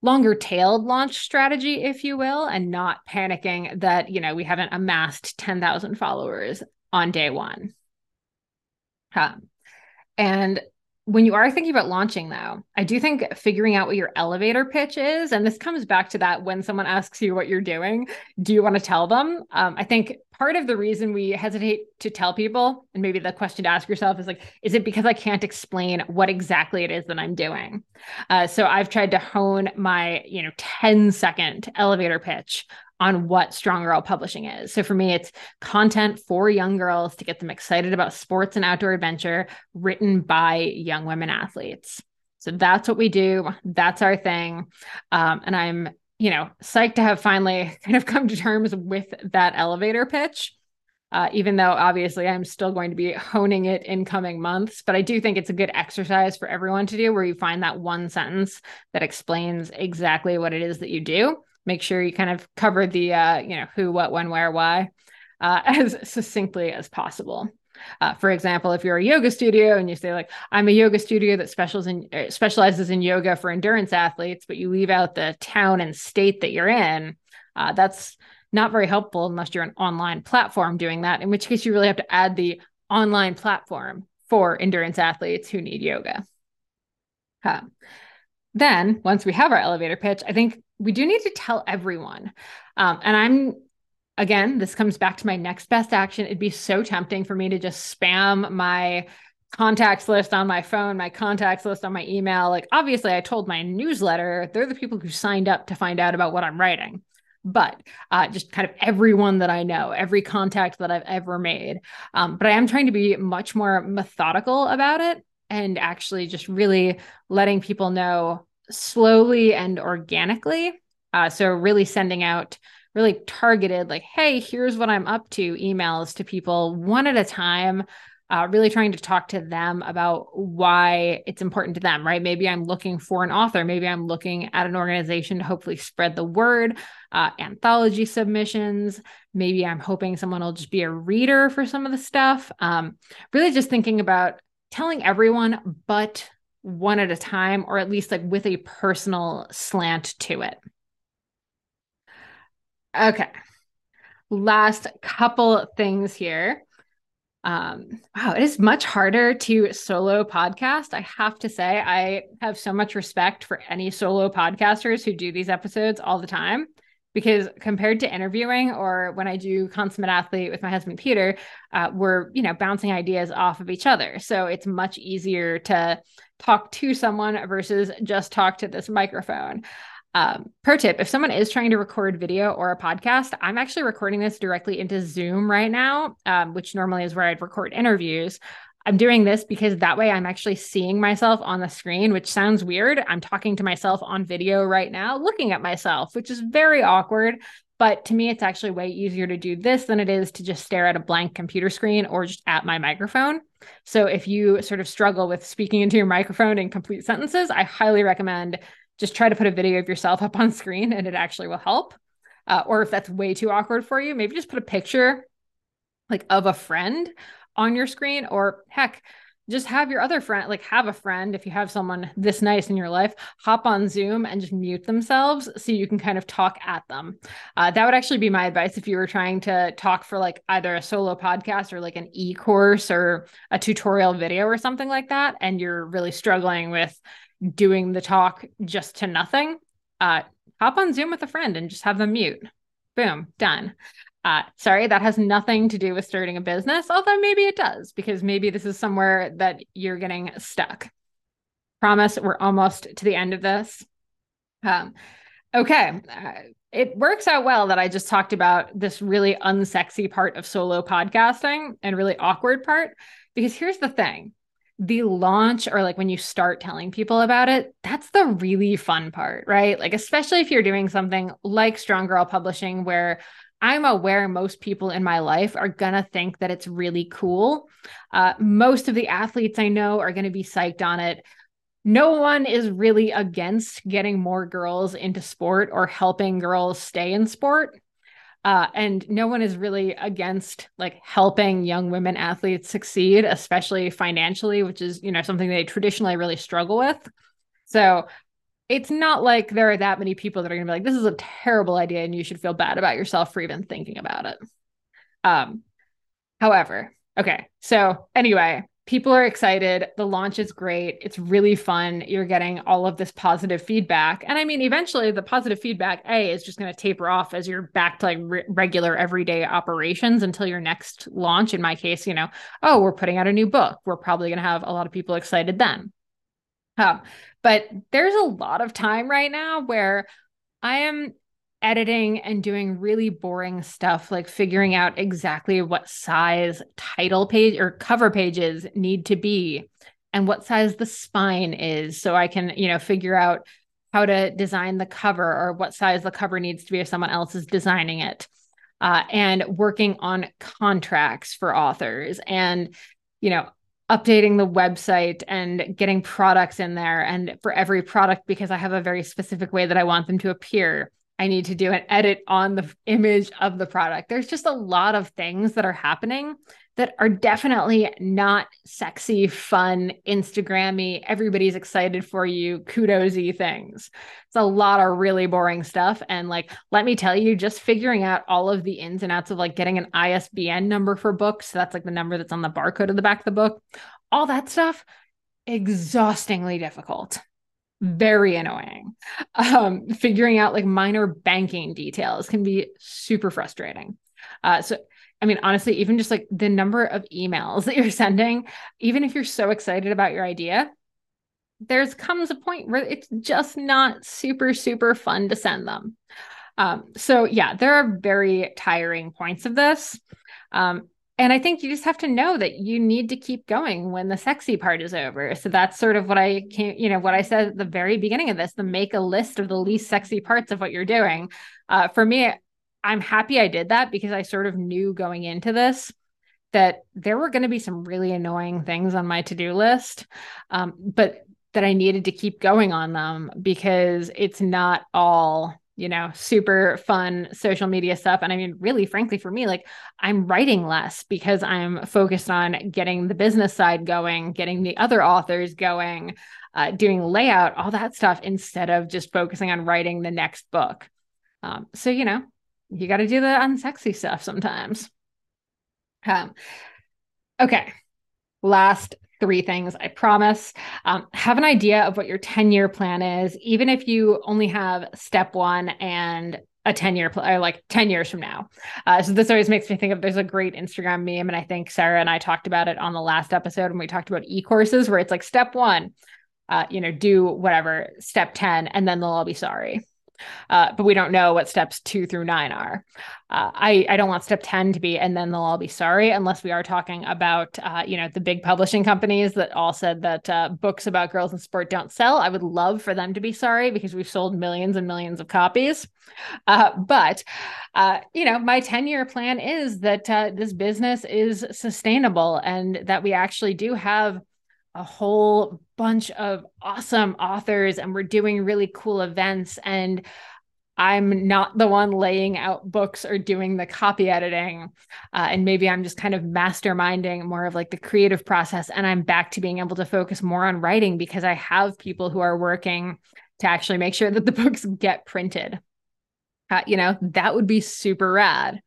S1: longer tailed launch strategy if you will and not panicking that you know we haven't amassed 10,000 followers on day 1. Um, and when you are thinking about launching though i do think figuring out what your elevator pitch is and this comes back to that when someone asks you what you're doing do you want to tell them? Um, i think part of the reason we hesitate to tell people and maybe the question to ask yourself is like is it because i can't explain what exactly it is that i'm doing? Uh, so i've tried to hone my you know 10 second elevator pitch on what Strong Girl Publishing is. So for me, it's content for young girls to get them excited about sports and outdoor adventure written by young women athletes. So that's what we do. That's our thing. Um, and I'm, you know, psyched to have finally <laughs> kind of come to terms with that elevator pitch. Uh, even though obviously I'm still going to be honing it in coming months. But I do think it's a good exercise for everyone to do where you find that one sentence that explains exactly what it is that you do make sure you kind of cover the uh, you know who, what, when, where, why uh, <laughs> as succinctly as possible. Uh, for example, if you're a yoga studio and you say like I'm a yoga studio that specializes in uh, specializes in yoga for endurance athletes, but you leave out the town and state that you're in, uh, that's not very helpful unless you're an online platform doing that. In which case, you really have to add the online platform for endurance athletes who need yoga. then, once we have our elevator pitch, I think we do need to tell everyone. Um, and I'm, again, this comes back to my next best action. It'd be so tempting for me to just spam my contacts list on my phone, my contacts list on my email. Like, obviously, I told my newsletter, they're the people who signed up to find out about what I'm writing. But uh, just kind of everyone that I know, every contact that I've ever made. Um, but I am trying to be much more methodical about it and actually just really letting people know slowly and organically. Uh, so, really sending out really targeted, like, hey, here's what I'm up to emails to people one at a time. Uh, really trying to talk to them about why it's important to them, right? Maybe I'm looking for an author. Maybe I'm looking at an organization to hopefully spread the word, uh, anthology submissions. Maybe I'm hoping someone will just be a reader for some of the stuff. Um, really just thinking about telling everyone, but one at a time, or at least like with a personal slant to it. Okay. Last couple things here. Um, wow, it is much harder to solo podcast. I have to say, I have so much respect for any solo podcasters who do these episodes all the time because compared to interviewing or when I do consummate athlete with my husband Peter, uh, we're you know bouncing ideas off of each other. So it's much easier to talk to someone versus just talk to this microphone. Um, pro tip if someone is trying to record video or a podcast, I'm actually recording this directly into Zoom right now, um, which normally is where I'd record interviews. I'm doing this because that way I'm actually seeing myself on the screen, which sounds weird. I'm talking to myself on video right now, looking at myself, which is very awkward. But to me, it's actually way easier to do this than it is to just stare at a blank computer screen or just at my microphone. So if you sort of struggle with speaking into your microphone in complete sentences, I highly recommend just try to put a video of yourself up on screen and it actually will help. Uh, or if that's way too awkward for you, maybe just put a picture like of a friend on your screen or heck just have your other friend, like have a friend, if you have someone this nice in your life, hop on Zoom and just mute themselves so you can kind of talk at them. Uh, that would actually be my advice if you were trying to talk for like either a solo podcast or like an e course or a tutorial video or something like that. And you're really struggling with doing the talk just to nothing. Uh, hop on Zoom with a friend and just have them mute. Boom, done. Uh, sorry, that has nothing to do with starting a business, although maybe it does, because maybe this is somewhere that you're getting stuck. Promise, we're almost to the end of this. Um, okay. Uh, it works out well that I just talked about this really unsexy part of solo podcasting and really awkward part, because here's the thing the launch or like when you start telling people about it, that's the really fun part, right? Like, especially if you're doing something like Strong Girl Publishing, where I'm aware most people in my life are going to think that it's really cool. Uh, most of the athletes I know are going to be psyched on it. No one is really against getting more girls into sport or helping girls stay in sport. Uh, and no one is really against like helping young women athletes succeed, especially financially, which is, you know, something they traditionally really struggle with. So it's not like there are that many people that are going to be like, this is a terrible idea and you should feel bad about yourself for even thinking about it. Um, however, okay. So anyway, people are excited. The launch is great. It's really fun. You're getting all of this positive feedback. And I mean, eventually the positive feedback, A, is just going to taper off as you're back to like re- regular everyday operations until your next launch. In my case, you know, oh, we're putting out a new book. We're probably going to have a lot of people excited then. Um, but there's a lot of time right now where I am editing and doing really boring stuff like figuring out exactly what size title page or cover pages need to be and what size the spine is so I can, you know, figure out how to design the cover or what size the cover needs to be if someone else is designing it. Uh, and working on contracts for authors and you know updating the website and getting products in there. And for every product, because I have a very specific way that I want them to appear, I need to do an edit on the image of the product. There's just a lot of things that are happening that are definitely not sexy, fun, Instagrammy, everybody's excited for you, kudosy things. It's a lot of really boring stuff. And like, let me tell you, just figuring out all of the ins and outs of like getting an ISBN number for books. So that's like the number that's on the barcode of the back of the book, all that stuff, exhaustingly difficult very annoying. Um, figuring out like minor banking details can be super frustrating. Uh, so I mean, honestly, even just like the number of emails <laughs> that you're sending, even if you're so excited about your idea, there's comes a point where it's just not super, super fun to send them. Um, so yeah, there are very tiring points of this. Um, and I think you just have to know that you need to keep going when the sexy part is over. So that's sort of what I came, you know, what I said at the very beginning of this, the make a list of the least sexy parts of what you're doing. Uh, for me, I'm happy I did that because I sort of knew going into this that there were going to be some really annoying things on my to-do list um, but that i needed to keep going on them because it's not all you know super fun social media stuff. And i mean really frankly for me like i'm writing less because i'm focused on getting the business side going getting the other authors going uh, doing layout all that stuff instead of just focusing on writing the next book. Um, so you know you got to do the unsexy stuff sometimes. Um, okay. Last three things, I promise. Um, have an idea of what your 10 year plan is, even if you only have step one and a 10 year plan, like 10 years from now. Uh, so this always makes me think of there's a great Instagram meme, and I think Sarah and I talked about it on the last episode when we talked about e courses, where it's like step one, uh, you know, do whatever, step 10, and then they'll all be sorry uh, but we don't know what steps two through nine are. Uh, I I don't want step ten to be, and then they'll all be sorry, unless we are talking about uh, you know the big publishing companies that all said that uh, books about girls in sport don't sell. I would love for them to be sorry because we've sold millions and millions of copies. Uh, but uh, you know, my ten year plan is that this business is sustainable and that we actually do have a whole bunch of awesome authors and we're doing really cool events and I'm not the one laying out books or doing the copy editing. Uh, and maybe I'm just kind of masterminding more of like the creative process. And I'm back to being able to focus more on writing because I have people who are working to actually make sure that the <laughs> books get printed. Uh, you know, that would be super rad.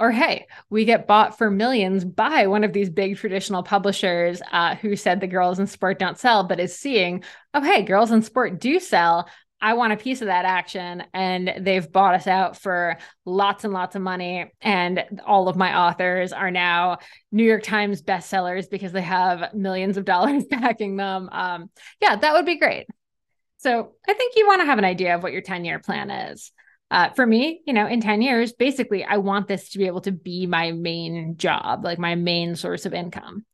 S1: Or hey, we get bought for millions by one of these big traditional publishers uh, who said the girls in sport don't sell, but is seeing, oh, hey, girls in sport do sell. I want a piece of that action. And they've bought us out for lots and lots of money. And all of my authors are now New York Times bestsellers because they have millions of dollars <laughs> backing them. Um, yeah, that would be great. So I think you want to have an idea of what your 10 year plan is. Uh, for me, you know, in 10 years, basically, I want this to be able to be my main job, like my main source of income.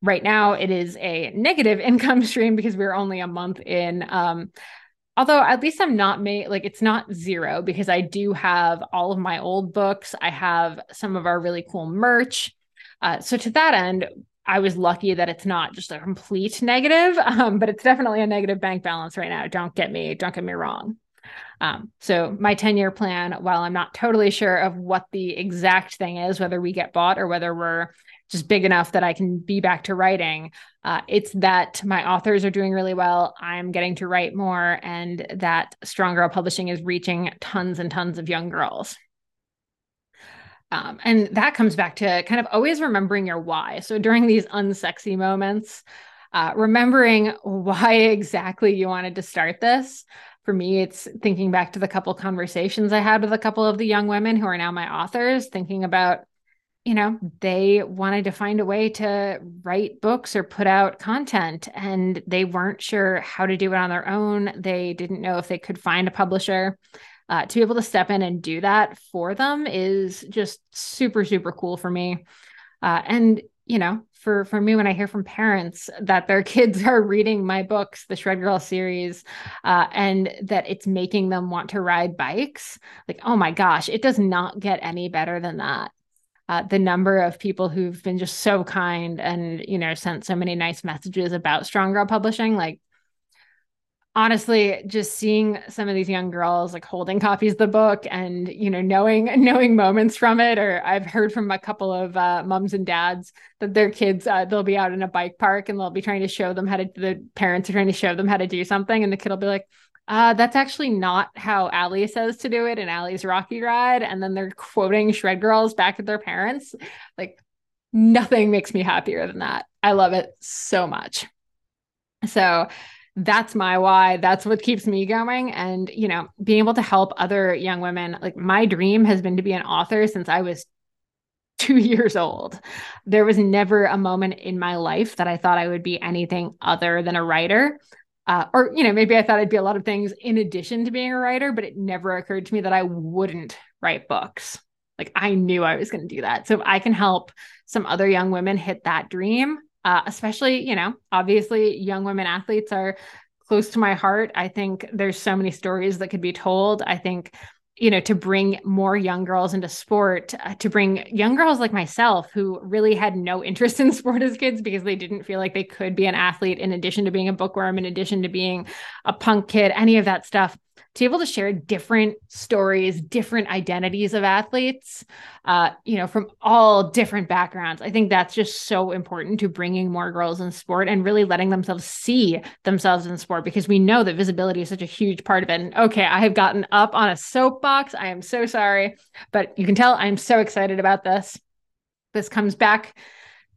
S1: Right now, it is a negative <laughs> income stream because we're only a month in. Um, although at least i'm not made like it's not zero because i do have all of my old books i have some of our really cool merch uh, so to that end i was lucky that it's not just a complete negative <laughs> um, but it's definitely a negative bank balance right now don't get me don't get me wrong um, so my 10 year plan while i'm not totally sure of what the exact thing is whether we get bought or whether we're just big enough that I can be back to writing. Uh, it's that my authors are doing really well. I'm getting to write more, and that Strong Girl Publishing is reaching tons and tons of young girls. Um, and that comes back to kind of always remembering your why. So during these unsexy moments, uh, remembering why exactly you wanted to start this. For me, it's thinking back to the couple conversations I had with a couple of the young women who are now my authors, thinking about you know, they wanted to find a way to write books or put out content and they weren't sure how to do it on their own. They didn't know if they could find a publisher. Uh, to be able to step in and do that for them is just super, super cool for me. Uh, and, you know, for, for me, when I hear from parents that their <laughs> kids are reading my books, the Shred Girl series, uh, and that it's making them want to ride bikes, like, oh my gosh, it does not get any better than that. Uh, the number of people who've been just so kind and you know sent so many nice messages about strong girl publishing like honestly just seeing some of these young girls like holding copies of the book and you know knowing <laughs> knowing moments from it or i've heard from a couple of uh, moms and dads that their kids uh, they'll be out in a bike park and they'll be trying to show them how to the parents are trying to show them how to do something and the kid will be like uh, that's actually not how Allie says to do it in Allie's Rocky Ride. And then they're quoting Shred Girls back at their parents. Like, nothing makes me happier than that. I love it so much. So, that's my why. That's what keeps me going. And, you know, being able to help other young women, like my dream has been to be an author since I was two <laughs> years old. There was never a moment in my life that I thought I would be anything other than a writer uh, or you know maybe i thought i'd be a lot of things in addition to being a writer but it never occurred to me that i wouldn't write books like i knew i was going to do that so if i can help some other young women hit that dream uh, especially you know obviously young women athletes are close to my heart. I think there's so many stories that could be told. I think you know to bring more young girls into sport uh, to bring young girls like myself who really had no <laughs> interest in sport as kids because they didn't feel like they could be an athlete in addition to being a bookworm in addition to being a punk kid any of that stuff to be able to share different stories, different identities of athletes, uh, you know, from all different backgrounds. I think that's just so important to bringing more girls in sport and really letting themselves see themselves in sport because we know that visibility is such a huge part of it. And okay, I have gotten up on a soapbox. I am so sorry, but you can tell I'm so excited about this. This comes back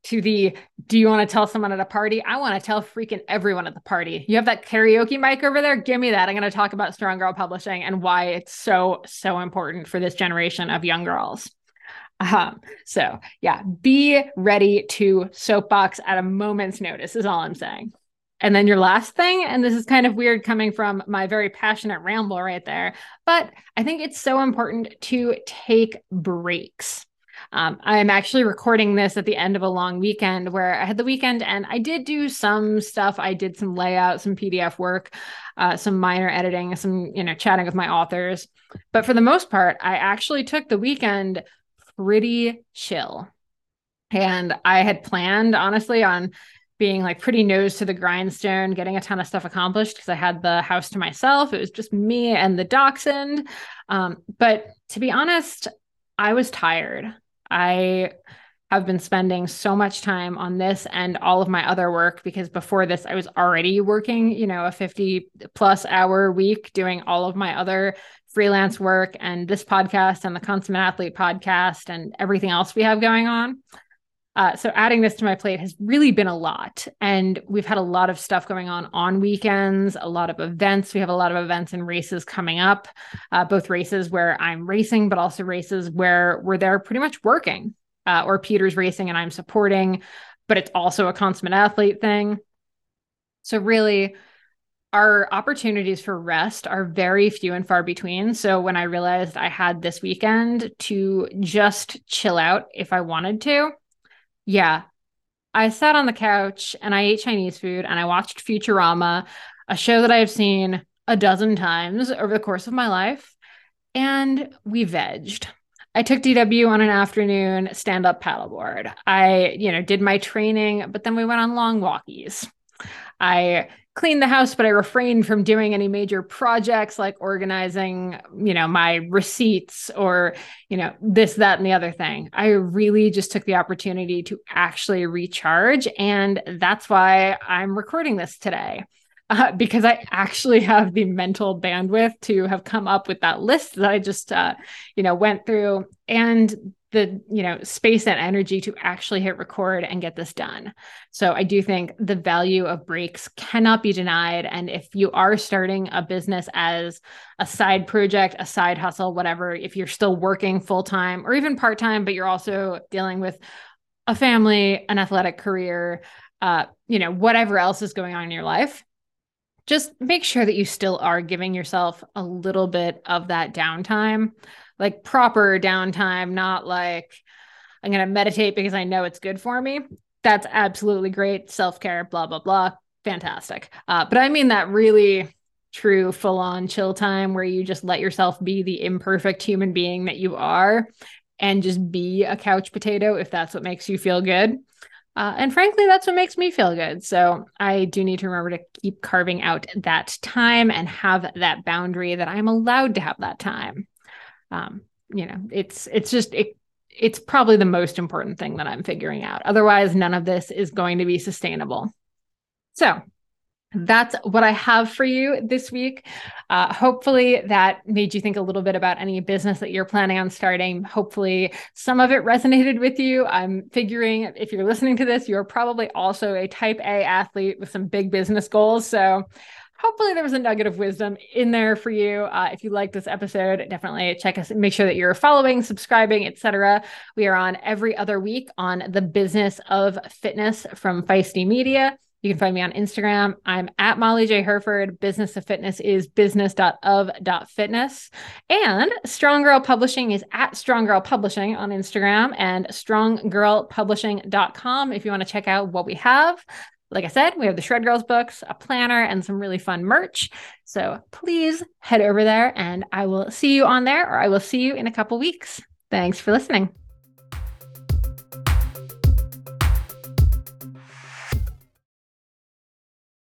S1: to the do you want to tell someone at a party? I want to tell freaking everyone at the party. You have that karaoke mic over there? Give me that. I'm going to talk about Strong Girl Publishing and why it's so, so important for this generation of young girls. Um, so yeah, be ready to soapbox at a moment's notice, is all I'm saying. And then your last thing, and this is kind of weird coming from my very passionate ramble right there, but I think it's so important to take breaks. Um, I'm actually recording this at the end of a long weekend where I had the weekend and I did do some stuff. I did some layout, some PDF work, uh, some minor editing, some, you know, chatting with my authors. But for the most part, I actually took the weekend pretty chill. And I had planned, honestly, on being like pretty nose to the grindstone, getting a ton of stuff accomplished because I had the house to myself. It was just me and the dachshund. Um, but to be honest, I was tired. I have been spending so much time on this and all of my other work because before this, I was already working, you know, a 50 plus hour week doing all of my other freelance work and this podcast and the Consummate Athlete podcast and everything else we have going on. Uh, so adding this to my plate has really been a lot. And we've had a lot of stuff going on on weekends, a lot of events. We have a lot of events and races coming up, uh, both races where I'm racing, but also races where we're there pretty much working, uh, or Peter's racing and I'm supporting, but it's also a consummate athlete thing. So really, our opportunities for rest are very few and far between. So when I realized I had this weekend to just chill out if I wanted to, yeah. I sat on the couch and I ate Chinese food and I watched Futurama, a show that I have seen a dozen times over the course of my life. And we vegged. I took DW on an afternoon stand up paddleboard. I, you know, did my training, but then we went on long walkies. I cleaned the house, but I refrained from doing any major projects like organizing, you know, my receipts or, you know, this, that, and the other thing. I really just took the opportunity to actually recharge. And that's why I'm recording this today. Uh, because I actually have the mental bandwidth to have come up with that list that I just, uh, you know, went through. And the you know space and energy to actually hit record and get this done. So i do think the value of breaks cannot be denied. And if you are starting a business as a side project a side hustle whatever if you're still working full time or even part time but you're also dealing with a family an athletic career uh you know whatever else is going on in your life just make sure that you still are giving yourself a little bit of that downtime like proper downtime, not like I'm going to meditate because I know it's good for me. That's absolutely great. Self care, blah, blah, blah. Fantastic. Uh, but I mean that really true full on chill time where you just let yourself be the imperfect human being that you are and just be a couch potato if that's what makes you feel good. Uh, and frankly, that's what makes me feel good. So I do need to remember to keep carving out that time and have that boundary that I'm allowed to have that time um, you know, it's it's just it it's probably the most important thing that I'm figuring out. Otherwise, none of this is going to be sustainable. So that's what I have for you this week. Uh, hopefully, that made you think a little bit about any business that you're planning on starting. Hopefully, some of it resonated with you. I'm figuring if you're listening to this, you're probably also a type A athlete with some big business goals. So, hopefully there was a nugget of wisdom in there for you uh, if you like this episode definitely check us make sure that you're following subscribing etc we are on every other week on the business of fitness from feisty media you can find me on Instagram. I'm at Molly J. Hurford. Business of Fitness is business.of.fitness. And Strong Girl Publishing is at Strong Girl Publishing on Instagram and stronggirlpublishing.com if you want to check out what we have like I said, we have the Shred Girls books, a planner, and some really fun merch. So please head over there and I will see you on there or I will see you in a couple weeks. Thanks for listening.